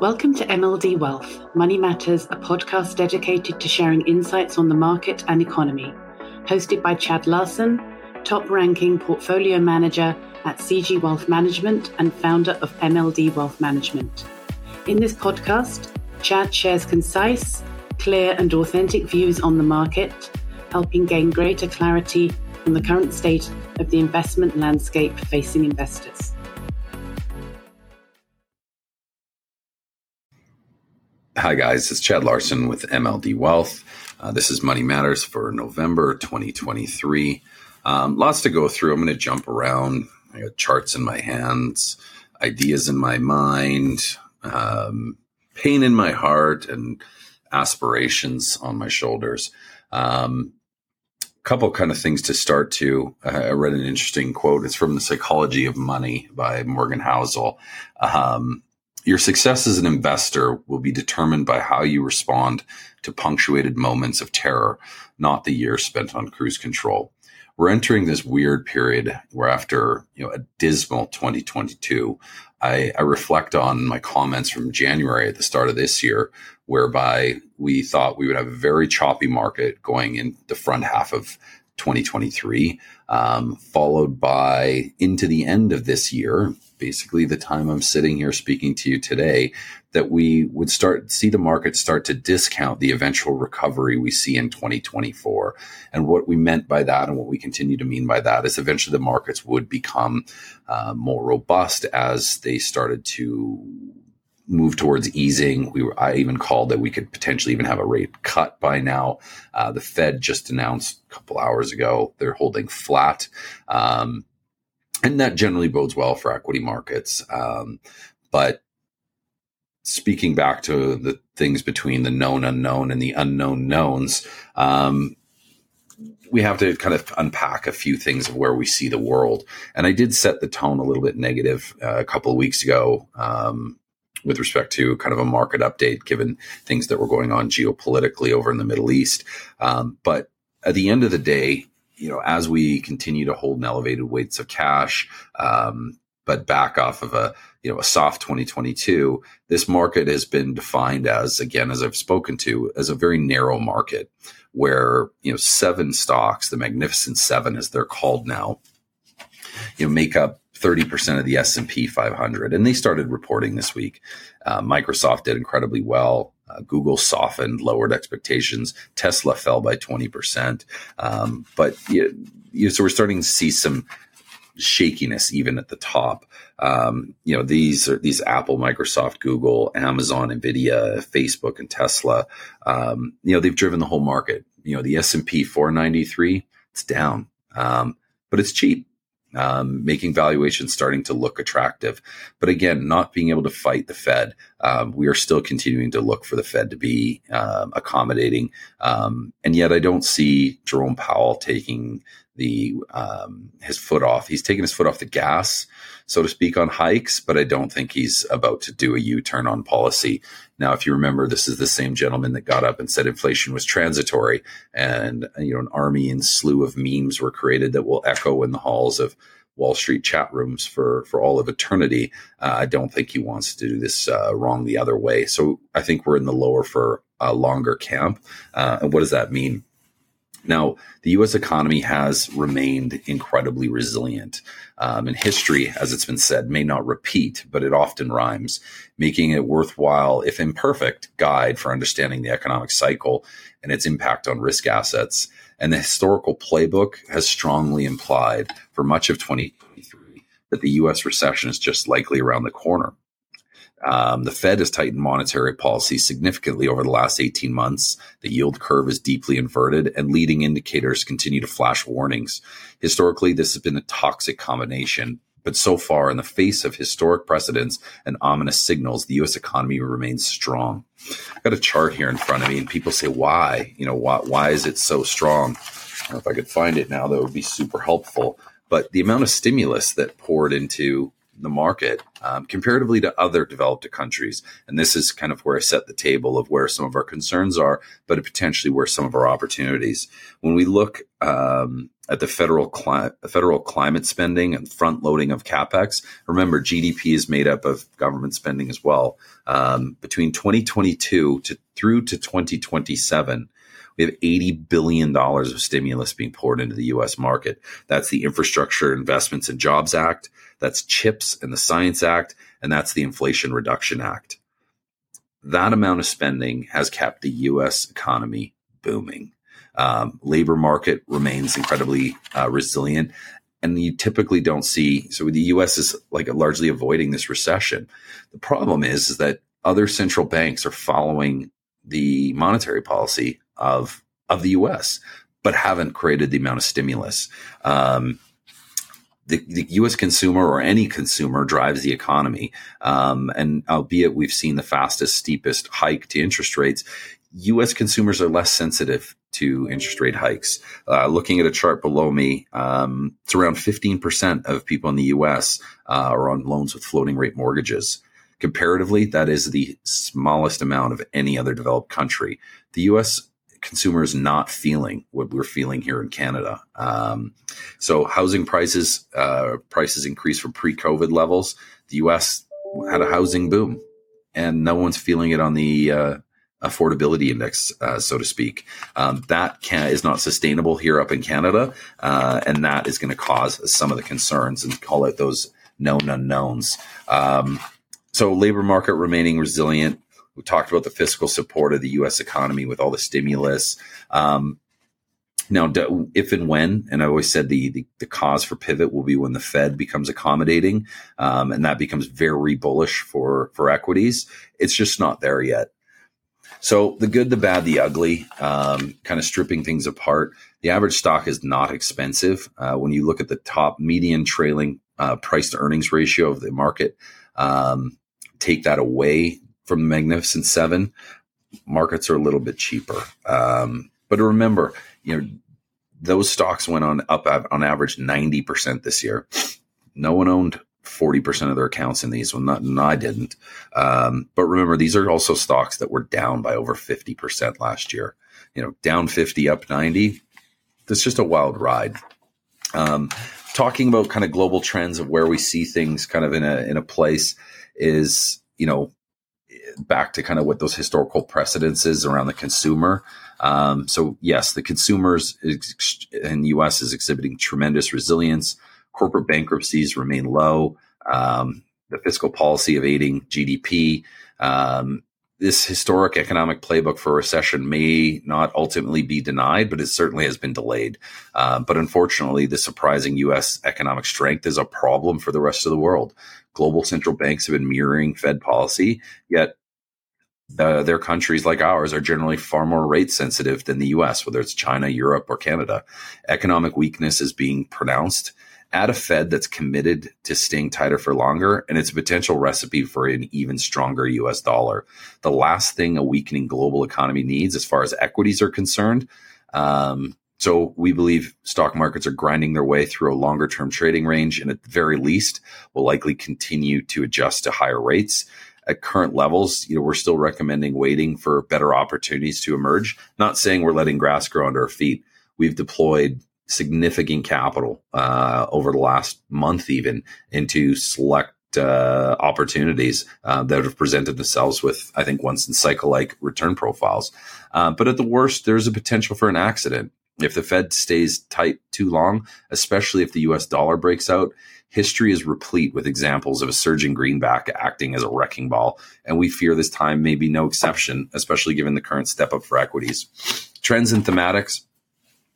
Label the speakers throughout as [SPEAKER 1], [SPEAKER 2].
[SPEAKER 1] Welcome to MLD Wealth, Money Matters, a podcast dedicated to sharing insights on the market and economy. Hosted by Chad Larson, top ranking portfolio manager at CG Wealth Management and founder of MLD Wealth Management. In this podcast, Chad shares concise, clear, and authentic views on the market, helping gain greater clarity on the current state of the investment landscape facing investors.
[SPEAKER 2] Hi, guys. It's Chad Larson with MLD Wealth. Uh, this is Money Matters for November 2023. Um, lots to go through. I'm going to jump around. I got charts in my hands, ideas in my mind, um, pain in my heart, and aspirations on my shoulders. Um, couple kind of things to start to. Uh, I read an interesting quote. It's from The Psychology of Money by Morgan Housel. Um, your success as an investor will be determined by how you respond to punctuated moments of terror, not the years spent on cruise control. We're entering this weird period where after, you know, a dismal 2022, I, I reflect on my comments from January at the start of this year, whereby we thought we would have a very choppy market going in the front half of 2023, um, followed by into the end of this year, basically the time I'm sitting here speaking to you today, that we would start see the market start to discount the eventual recovery we see in 2024. And what we meant by that, and what we continue to mean by that, is eventually the markets would become uh, more robust as they started to move towards easing. We were, I even called that we could potentially even have a rate cut by now. Uh, the Fed just announced a couple hours ago they're holding flat. Um, and that generally bodes well for equity markets. Um, but speaking back to the things between the known unknown and the unknown knowns, um, we have to kind of unpack a few things of where we see the world. And I did set the tone a little bit negative uh, a couple of weeks ago um, with respect to kind of a market update, given things that were going on geopolitically over in the Middle East. Um, but at the end of the day, you know, as we continue to hold elevated weights of cash, um, but back off of a you know a soft 2022, this market has been defined as again, as I've spoken to, as a very narrow market where you know seven stocks, the Magnificent Seven, as they're called now, you know, make up 30% of the S&P 500 and they started reporting this week. Uh, Microsoft did incredibly well. Uh, Google softened, lowered expectations. Tesla fell by 20%. Um, but you, you, so we're starting to see some shakiness even at the top. Um, you know, these are these Apple, Microsoft, Google, Amazon, Nvidia, Facebook, and Tesla. Um, you know, they've driven the whole market. You know, the S&P 493, it's down. Um, but it's cheap um, making valuations starting to look attractive. But again, not being able to fight the Fed, um, we are still continuing to look for the Fed to be um, accommodating. Um, and yet, I don't see Jerome Powell taking the um, his foot off. He's taking his foot off the gas, so to speak, on hikes. But I don't think he's about to do a U turn on policy. Now, if you remember, this is the same gentleman that got up and said inflation was transitory, and you know an army and slew of memes were created that will echo in the halls of Wall Street chat rooms for for all of eternity. Uh, I don't think he wants to do this uh, wrong the other way. So I think we're in the lower for a longer camp. Uh, and what does that mean? Now, the US economy has remained incredibly resilient. Um, and history, as it's been said, may not repeat, but it often rhymes, making it worthwhile, if imperfect, guide for understanding the economic cycle and its impact on risk assets. And the historical playbook has strongly implied for much of 2023 that the US recession is just likely around the corner. Um, the Fed has tightened monetary policy significantly over the last 18 months. The yield curve is deeply inverted, and leading indicators continue to flash warnings. Historically, this has been a toxic combination. But so far, in the face of historic precedents and ominous signals, the U.S. economy remains strong. I've got a chart here in front of me, and people say, "Why? You know, why? Why is it so strong?" If I could find it now, that would be super helpful. But the amount of stimulus that poured into the market um, comparatively to other developed countries. And this is kind of where I set the table of where some of our concerns are, but potentially where some of our opportunities. When we look um, at the federal cli- federal climate spending and front loading of capex, remember GDP is made up of government spending as well. Um, between 2022 to through to 2027 we have $80 billion of stimulus being poured into the US market. That's the Infrastructure Investments and Jobs Act, that's CHIPS and the Science Act, and that's the Inflation Reduction Act. That amount of spending has kept the US economy booming. Um, labor market remains incredibly uh, resilient and you typically don't see so the US is like largely avoiding this recession. The problem is, is that other central banks are following the monetary policy of of the U.S., but haven't created the amount of stimulus. Um, the, the, U.S. consumer or any consumer drives the economy, um, and albeit we've seen the fastest, steepest hike to interest rates, U.S. consumers are less sensitive to interest rate hikes. Uh, looking at a chart below me, um, it's around 15% of people in the U.S. Uh, are on loans with floating rate mortgages. Comparatively, that is the smallest amount of any other developed country. The U.S consumer is not feeling what we're feeling here in Canada. Um, so housing prices uh, prices increased from pre-COVID levels. The U.S. had a housing boom, and no one's feeling it on the uh, affordability index, uh, so to speak. Um, that can, is not sustainable here up in Canada, uh, and that is going to cause some of the concerns and call out those known unknowns. Um, so labor market remaining resilient we talked about the fiscal support of the U.S. economy with all the stimulus. Um, now, if and when, and I always said the, the, the cause for pivot will be when the Fed becomes accommodating, um, and that becomes very bullish for for equities. It's just not there yet. So the good, the bad, the ugly, um, kind of stripping things apart. The average stock is not expensive uh, when you look at the top median trailing uh, price to earnings ratio of the market. Um, take that away, from the Magnificent Seven, markets are a little bit cheaper. Um, but remember, you know, those stocks went on up on average 90% this year. No one owned 40% of their accounts in these. Well, not, no, I didn't. Um, but remember, these are also stocks that were down by over 50% last year. You know, down 50, up 90. That's just a wild ride. Um, talking about kind of global trends of where we see things kind of in a, in a place is, you know, back to kind of what those historical precedences around the consumer. Um, so yes, the consumers in the U.S. is exhibiting tremendous resilience. Corporate bankruptcies remain low. Um, the fiscal policy of aiding GDP. Um, this historic economic playbook for recession may not ultimately be denied, but it certainly has been delayed. Uh, but unfortunately, the surprising U.S. economic strength is a problem for the rest of the world. Global central banks have been mirroring Fed policy, yet the, their countries like ours are generally far more rate sensitive than the US, whether it's China, Europe, or Canada. Economic weakness is being pronounced at a Fed that's committed to staying tighter for longer, and it's a potential recipe for an even stronger US dollar. The last thing a weakening global economy needs, as far as equities are concerned, um, so we believe stock markets are grinding their way through a longer term trading range and at the very least will likely continue to adjust to higher rates at current levels, you know, we're still recommending waiting for better opportunities to emerge. Not saying we're letting grass grow under our feet. We've deployed significant capital uh, over the last month, even into select uh, opportunities uh, that have presented themselves with, I think, once in cycle like return profiles. Uh, but at the worst, there's a potential for an accident. If the Fed stays tight too long, especially if the US dollar breaks out, history is replete with examples of a surging greenback acting as a wrecking ball, and we fear this time may be no exception, especially given the current step up for equities. Trends and thematics,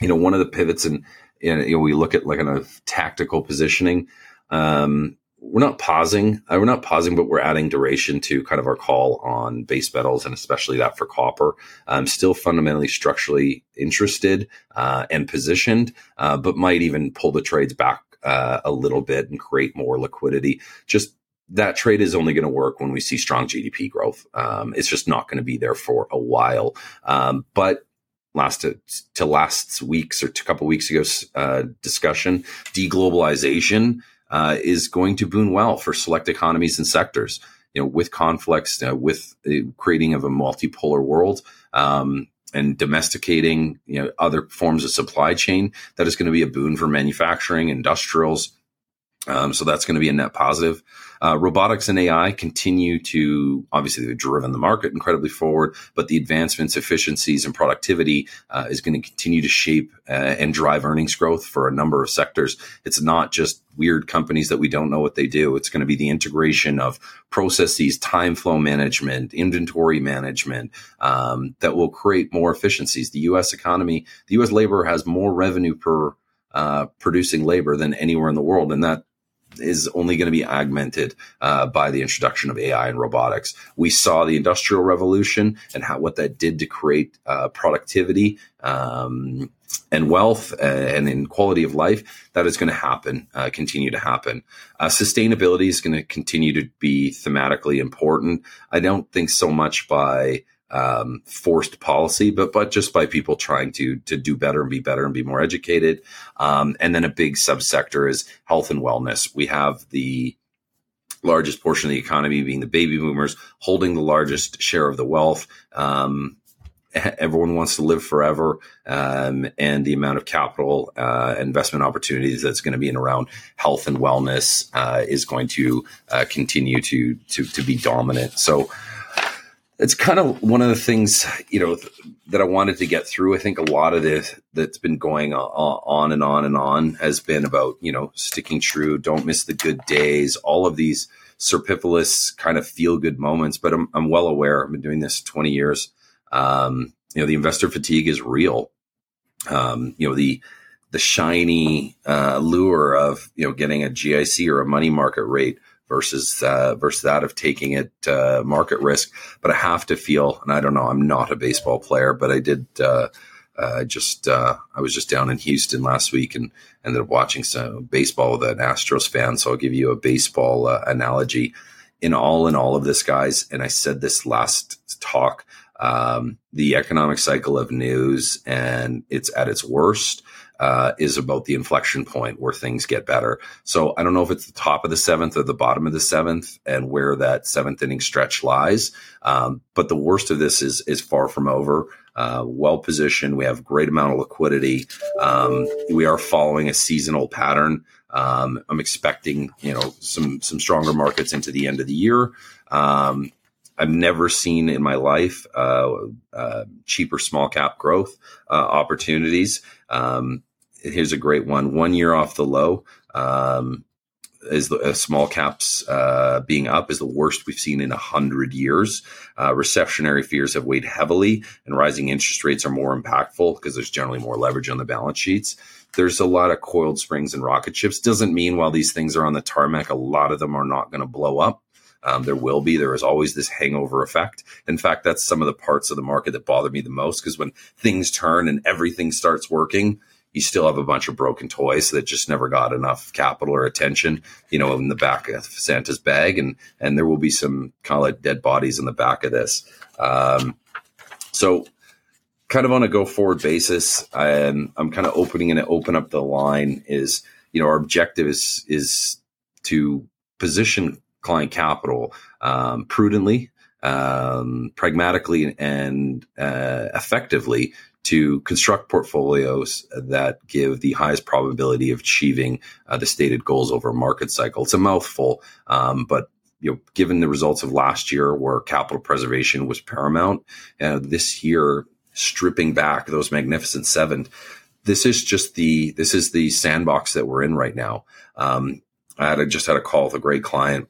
[SPEAKER 2] you know, one of the pivots in you know, we look at like kind of tactical positioning. Um, we're not pausing. Uh, we're not pausing, but we're adding duration to kind of our call on base metals and especially that for copper. I'm still fundamentally structurally interested uh, and positioned, uh, but might even pull the trades back uh, a little bit and create more liquidity. Just that trade is only going to work when we see strong GDP growth. Um, it's just not going to be there for a while. Um, but last to, to last week's or a couple weeks ago uh, discussion, deglobalization uh, is going to boon well for select economies and sectors. You know, with conflicts, uh, with creating of a multipolar world, um, and domesticating you know other forms of supply chain that is going to be a boon for manufacturing industrials um, so that's going to be a net positive. Uh, robotics and AI continue to obviously they've driven the market incredibly forward, but the advancements, efficiencies, and productivity uh, is going to continue to shape uh, and drive earnings growth for a number of sectors. It's not just weird companies that we don't know what they do. It's going to be the integration of processes, time flow management, inventory management um, that will create more efficiencies. The U.S. economy, the U.S. labor has more revenue per uh, producing labor than anywhere in the world, and that is only going to be augmented uh, by the introduction of AI and robotics. We saw the industrial revolution and how what that did to create uh, productivity um, and wealth uh, and in quality of life. That is going to happen, uh, continue to happen. Uh, sustainability is going to continue to be thematically important. I don't think so much by um, forced policy, but but just by people trying to to do better and be better and be more educated. Um, and then a big subsector is health and wellness. We have the largest portion of the economy being the baby boomers, holding the largest share of the wealth. Um, everyone wants to live forever, um, and the amount of capital uh, investment opportunities that's going to be in around health and wellness uh, is going to uh, continue to to to be dominant. So it's kind of one of the things you know that I wanted to get through. I think a lot of this that's been going on and on and on has been about you know sticking true, don't miss the good days, all of these superfluous kind of feel good moments. But I'm, I'm well aware. I've been doing this 20 years. Um, you know, the investor fatigue is real. Um, you know the the shiny uh, lure of you know getting a GIC or a money market rate versus uh, versus that of taking it uh, market risk. But I have to feel, and I don't know, I'm not a baseball player, but I did. Uh, uh just uh, I was just down in Houston last week and ended up watching some baseball with an Astros fan. So I'll give you a baseball uh, analogy. In all in all of this, guys, and I said this last talk. Um, the economic cycle of news and it's at its worst uh, is about the inflection point where things get better. So I don't know if it's the top of the seventh or the bottom of the seventh and where that seventh inning stretch lies. Um, but the worst of this is is far from over. Uh, well positioned. We have great amount of liquidity. Um, we are following a seasonal pattern. Um, I'm expecting, you know, some some stronger markets into the end of the year. Um, I've never seen in my life uh, uh, cheaper small cap growth uh, opportunities. Um, here's a great one: one year off the low. Um, is the uh, small caps uh, being up is the worst we've seen in a hundred years. Uh, recessionary fears have weighed heavily, and rising interest rates are more impactful because there's generally more leverage on the balance sheets. There's a lot of coiled springs and rocket ships. Doesn't mean while these things are on the tarmac, a lot of them are not going to blow up. Um, there will be. There is always this hangover effect. In fact, that's some of the parts of the market that bother me the most because when things turn and everything starts working, you still have a bunch of broken toys that just never got enough capital or attention, you know, in the back of Santa's bag, and and there will be some kind of like dead bodies in the back of this. Um, so, kind of on a go forward basis, I'm I'm kind of opening and open up the line is you know our objective is is to position client capital um, prudently, um, pragmatically, and uh, effectively to construct portfolios that give the highest probability of achieving uh, the stated goals over a market cycle. It's a mouthful, um, but you know, given the results of last year where capital preservation was paramount, uh, this year stripping back those magnificent seven, this is just the this is the sandbox that we're in right now. Um, I had a, just had a call with a great client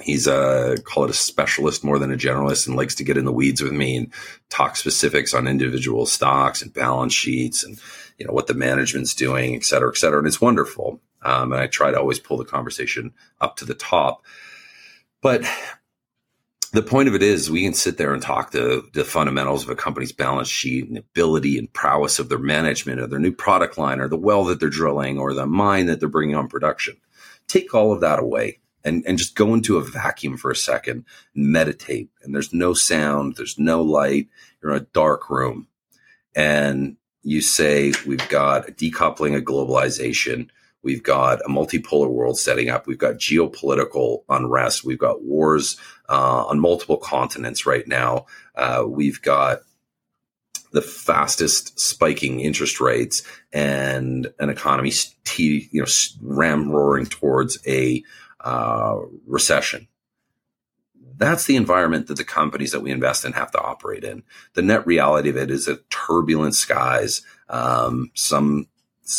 [SPEAKER 2] he's a call it a specialist more than a generalist and likes to get in the weeds with me and talk specifics on individual stocks and balance sheets and you know what the management's doing et cetera et cetera. And it's wonderful. Um, and i try to always pull the conversation up to the top. But the point of it is we can sit there and talk the, the fundamentals of a company's balance sheet and ability and prowess of their management or their new product line or the well that they're drilling or the mine that they're bringing on production. Take all of that away and, and just go into a vacuum for a second and meditate. And there's no sound, there's no light. You're in a dark room. And you say, we've got a decoupling of globalization. We've got a multipolar world setting up. We've got geopolitical unrest. We've got wars uh, on multiple continents right now. Uh, we've got the fastest spiking interest rates and an economy, you know, ram roaring towards a uh, recession. That's the environment that the companies that we invest in have to operate in. The net reality of it is a turbulent skies. Um, some,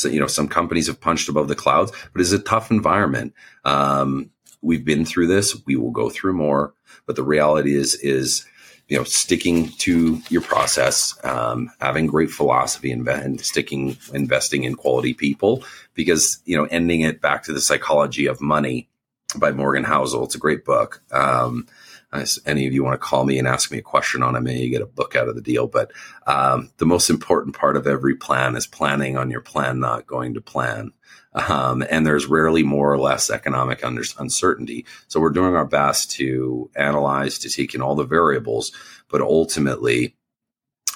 [SPEAKER 2] you know, some companies have punched above the clouds, but it's a tough environment. Um, we've been through this. We will go through more, but the reality is, is you know, sticking to your process, um, having great philosophy and, and sticking, investing in quality people because, you know, ending it back to the psychology of money by Morgan Housel. It's a great book. Um, any of you want to call me and ask me a question on it, may you get a book out of the deal. But um, the most important part of every plan is planning on your plan not going to plan. Um, and there's rarely more or less economic under- uncertainty. So we're doing our best to analyze, to take in all the variables, but ultimately,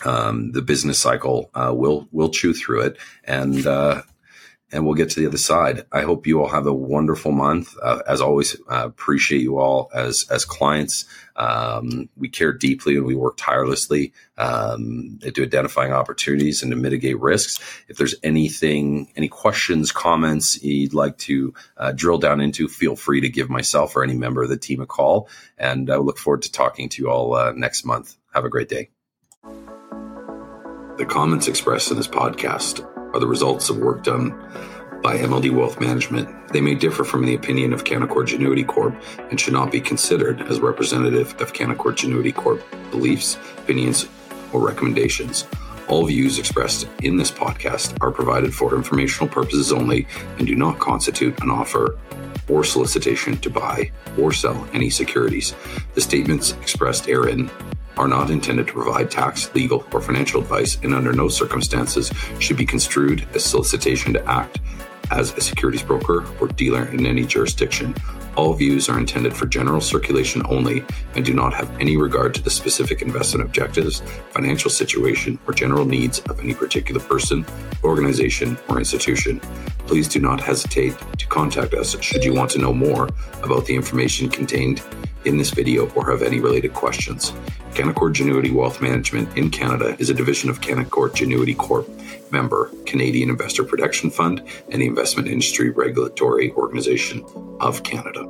[SPEAKER 2] um, the business cycle uh, will will chew through it, and uh, and we'll get to the other side. I hope you all have a wonderful month. Uh, as always, uh, appreciate you all as as clients. Um, we care deeply and we work tirelessly um, to identifying opportunities and to mitigate risks. If there's anything, any questions, comments you'd like to uh, drill down into, feel free to give myself or any member of the team a call. And I look forward to talking to you all uh, next month. Have a great day. The comments expressed in this podcast are the results of work done by MLD Wealth Management. They may differ from the opinion of Canaccord Genuity Corp and should not be considered as representative of Canaccord Genuity Corp beliefs, opinions, or recommendations. All views expressed in this podcast are provided for informational purposes only and do not constitute an offer or solicitation to buy or sell any securities. The statements expressed herein are not intended to provide tax, legal, or financial advice and under no circumstances should be construed as solicitation to act as a securities broker or dealer in any jurisdiction. All views are intended for general circulation only and do not have any regard to the specific investment objectives, financial situation, or general needs of any particular person, organization, or institution. Please do not hesitate to contact us should you want to know more about the information contained in this video or have any related questions. Canaccord Genuity Wealth Management in Canada is a division of Canaccord Genuity Corp, member Canadian Investor Protection Fund, and the Investment Industry Regulatory Organization of Canada.